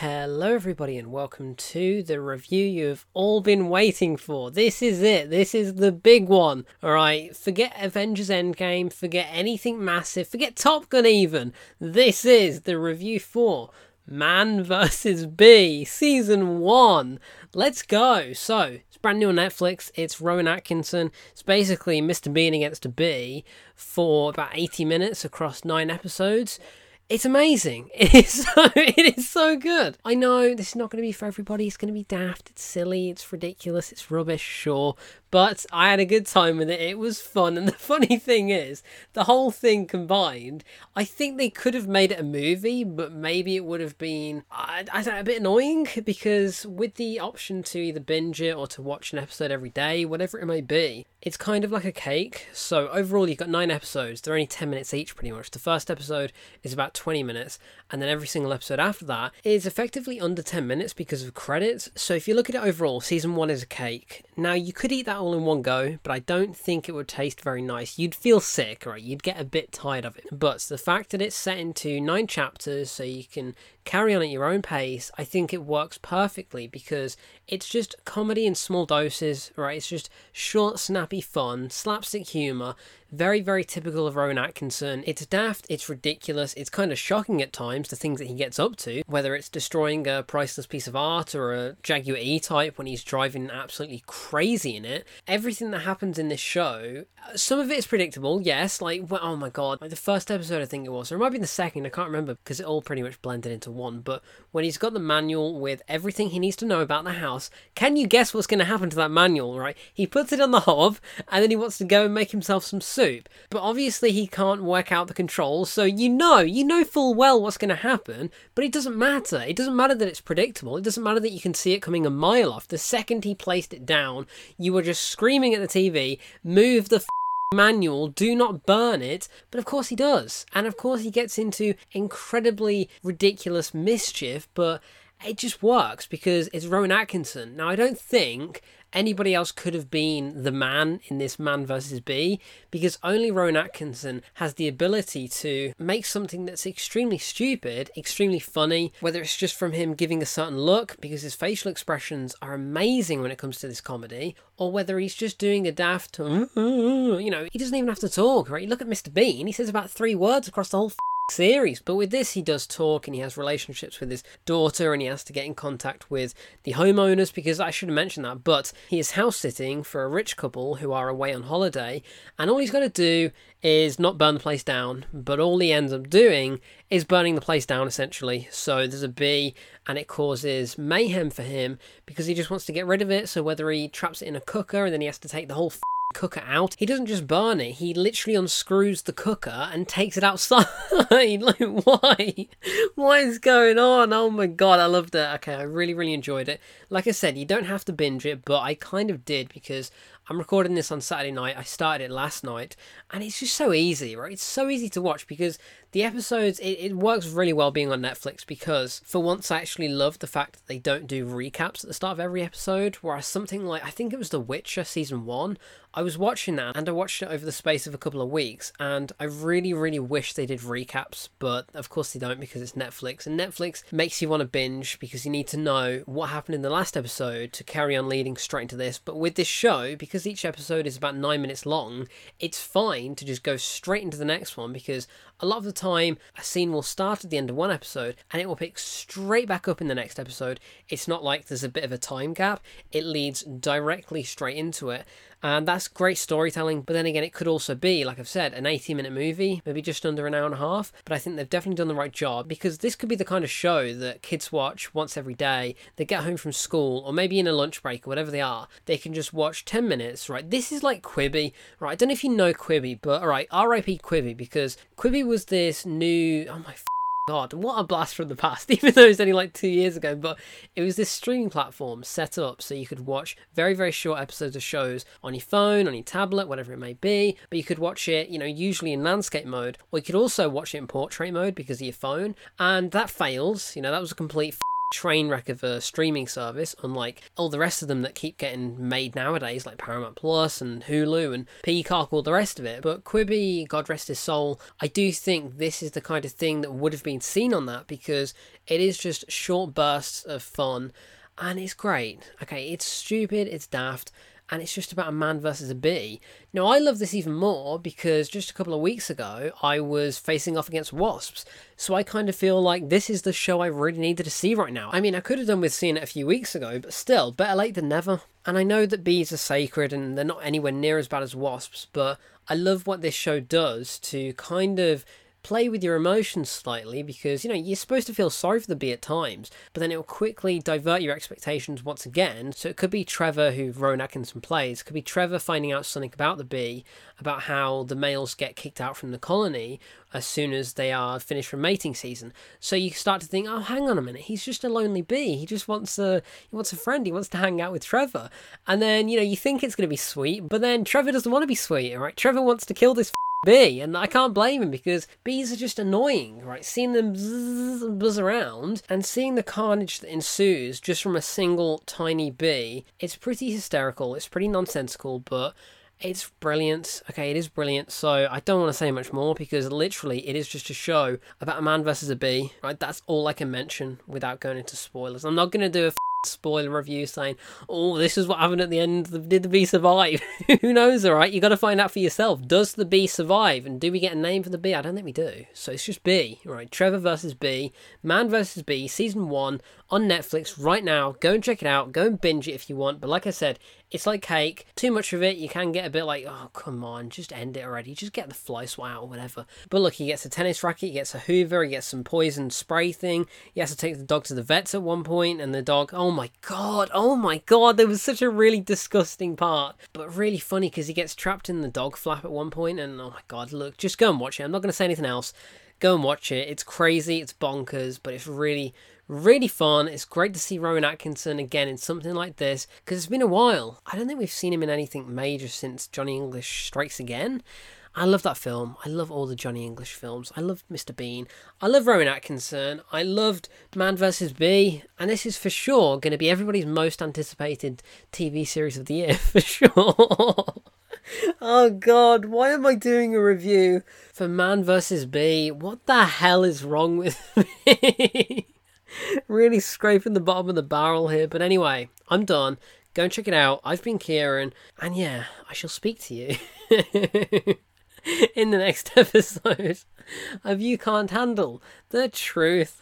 Hello, everybody, and welcome to the review you have all been waiting for. This is it. This is the big one. All right, forget Avengers Endgame, forget anything massive, forget Top Gun even. This is the review for Man vs. Bee, Season 1. Let's go. So, it's brand new on Netflix. It's Rowan Atkinson. It's basically Mr. Bean against a bee for about 80 minutes across nine episodes. It's amazing. It is so it is so good. I know this is not going to be for everybody. It's going to be daft. It's silly. It's ridiculous. It's rubbish. Sure, but I had a good time with it. It was fun. And the funny thing is, the whole thing combined, I think they could have made it a movie, but maybe it would have been I, I don't a bit annoying because with the option to either binge it or to watch an episode every day, whatever it may be, it's kind of like a cake. So overall, you've got nine episodes. They're only ten minutes each, pretty much. The first episode is about 20 minutes, and then every single episode after that is effectively under 10 minutes because of credits. So if you look at it overall, season one is a cake. Now, you could eat that all in one go, but I don't think it would taste very nice. You'd feel sick, right? You'd get a bit tired of it. But the fact that it's set into nine chapters, so you can carry on at your own pace, I think it works perfectly because it's just comedy in small doses, right? It's just short, snappy fun, slapstick humour, very, very typical of Rowan Atkinson. It's daft, it's ridiculous, it's kind of shocking at times, the things that he gets up to, whether it's destroying a priceless piece of art or a Jaguar E type when he's driving absolutely crazy in it. Everything that happens in this show, some of it is predictable, yes, like, well, oh my god, like the first episode I think it was, or it might be the second, I can't remember because it all pretty much blended into one, but when he's got the manual with everything he needs to know about the house, can you guess what's going to happen to that manual, right? He puts it on the hob and then he wants to go and make himself some soup. But obviously he can't work out the controls, so you know, you know full well what's going to happen, but it doesn't matter. It doesn't matter that it's predictable. It doesn't matter that you can see it coming a mile off. The second he placed it down, you were just screaming at the TV, move the manual, do not burn it. But of course he does. And of course he gets into incredibly ridiculous mischief, but it just works because it's Rowan Atkinson. Now, I don't think anybody else could have been the man in this man versus bee because only Rowan Atkinson has the ability to make something that's extremely stupid, extremely funny, whether it's just from him giving a certain look because his facial expressions are amazing when it comes to this comedy, or whether he's just doing a daft, you know, he doesn't even have to talk, right? You look at Mr. Bean, he says about three words across the whole series. But with this, he does talk and he has relationships with his daughter and he has to get in contact with the homeowners because I should have mentioned that. But he is house sitting for a rich couple who are away on holiday, and all he's got to do is not burn the place down, but all he ends up doing is burning the place down essentially. So there's a bee and it causes mayhem for him because he just wants to get rid of it. So whether he traps it in a cooker and then he has to take the whole cooker out. He doesn't just burn it, he literally unscrews the cooker and takes it outside. like, why? What is going on? Oh my god, I loved it. Okay, I really, really enjoyed it. Like I said, you don't have to binge it, but I kind of did because I'm recording this on Saturday night. I started it last night, and it's just so easy, right? It's so easy to watch because the episodes, it, it works really well being on Netflix because for once I actually love the fact that they don't do recaps at the start of every episode. Whereas something like, I think it was The Witcher season one, I was watching that and I watched it over the space of a couple of weeks, and I really, really wish they did recaps, but of course they don't because it's Netflix, and Netflix makes you want to binge because you need to know what happened in the last episode to carry on leading straight into this. But with this show, because because each episode is about nine minutes long, it's fine to just go straight into the next one because a lot of the time a scene will start at the end of one episode and it will pick straight back up in the next episode. It's not like there's a bit of a time gap, it leads directly straight into it. And that's great storytelling, but then again, it could also be, like I've said, an 80 minute movie, maybe just under an hour and a half. But I think they've definitely done the right job because this could be the kind of show that kids watch once every day. They get home from school, or maybe in a lunch break, or whatever they are, they can just watch 10 minutes, right? This is like Quibi, right? I don't know if you know Quibi, but alright, RIP Quibi because Quibi was this new. Oh my God, what a blast from the past, even though it was only like two years ago. But it was this streaming platform set up so you could watch very, very short episodes of shows on your phone, on your tablet, whatever it may be. But you could watch it, you know, usually in landscape mode, or you could also watch it in portrait mode because of your phone. And that fails, you know, that was a complete train wreck of a streaming service, unlike all the rest of them that keep getting made nowadays, like Paramount Plus and Hulu and Peacock, all the rest of it. But Quibi, God rest his soul, I do think this is the kind of thing that would have been seen on that because it is just short bursts of fun and it's great. Okay, it's stupid, it's daft, and it's just about a man versus a bee. Now, I love this even more because just a couple of weeks ago, I was facing off against wasps, so I kind of feel like this is the show I really needed to see right now. I mean, I could have done with seeing it a few weeks ago, but still, better late than never. And I know that bees are sacred and they're not anywhere near as bad as wasps, but I love what this show does to kind of play with your emotions slightly because you know you're supposed to feel sorry for the bee at times, but then it will quickly divert your expectations once again. So it could be Trevor, who Rowan Atkinson plays, could be Trevor finding out something about the bee, about how the males get kicked out from the colony as soon as they are finished from mating season. So you start to think, oh, hang on a minute, he's just a lonely bee. He just wants a he wants a friend. He wants to hang out with Trevor. And then you know you think it's going to be sweet, but then Trevor doesn't want to be sweet. All right, Trevor wants to kill this bee, and I can't blame him because bees are just annoying, right? Seeing them buzz around and seeing the carnage that ensues just from a single tiny bee, it's pretty hysterical. It's pretty nonsensical, but it's brilliant. Okay, it is brilliant. So I don't want to say much more because literally it is just a show about a man versus a bee. Right, that's all I can mention without going into spoilers. I'm not going to do a spoiler review saying, "Oh, this is what happened at the end. Did the bee survive?" Who knows? All right, you got to find out for yourself. Does the bee survive? And do we get a name for the bee? I don't think we do. So it's just bee. All right, Trevor versus bee, man versus bee, season one on Netflix right now. Go and check it out. Go and binge it if you want. But like I said, it's like cake. Too much of it, you can get a bit like, oh, come on, just end it already. Just get the fly swat out or whatever. But look, he gets a tennis racket, he gets a hoover, he gets some poison spray thing. He has to take the dog to the vets at one point, and the dog, oh my god, oh my god, there was such a really disgusting part. But really funny because he gets trapped in the dog flap at one point, and oh my god, look, just go and watch it. I'm not going to say anything else. Go and watch it. It's crazy, it's bonkers, but it's really Really fun. It's great to see Rowan Atkinson again in something like this because it's been a while. I don't think we've seen him in anything major since Johnny English Strikes Again. I love that film. I love all the Johnny English films. I love Mr. Bean. I love Rowan Atkinson. I loved Man vs. Bee. And this is for sure going to be everybody's most anticipated TV series of the year, for sure. oh god, why am I doing a review for Man vs. Bee? What the hell is wrong with me? Really scraping the bottom of the barrel here. But anyway, I'm done. Go and check it out. I've been Kieran, and yeah, I shall speak to you in the next episode of You Can't Handle the Truth.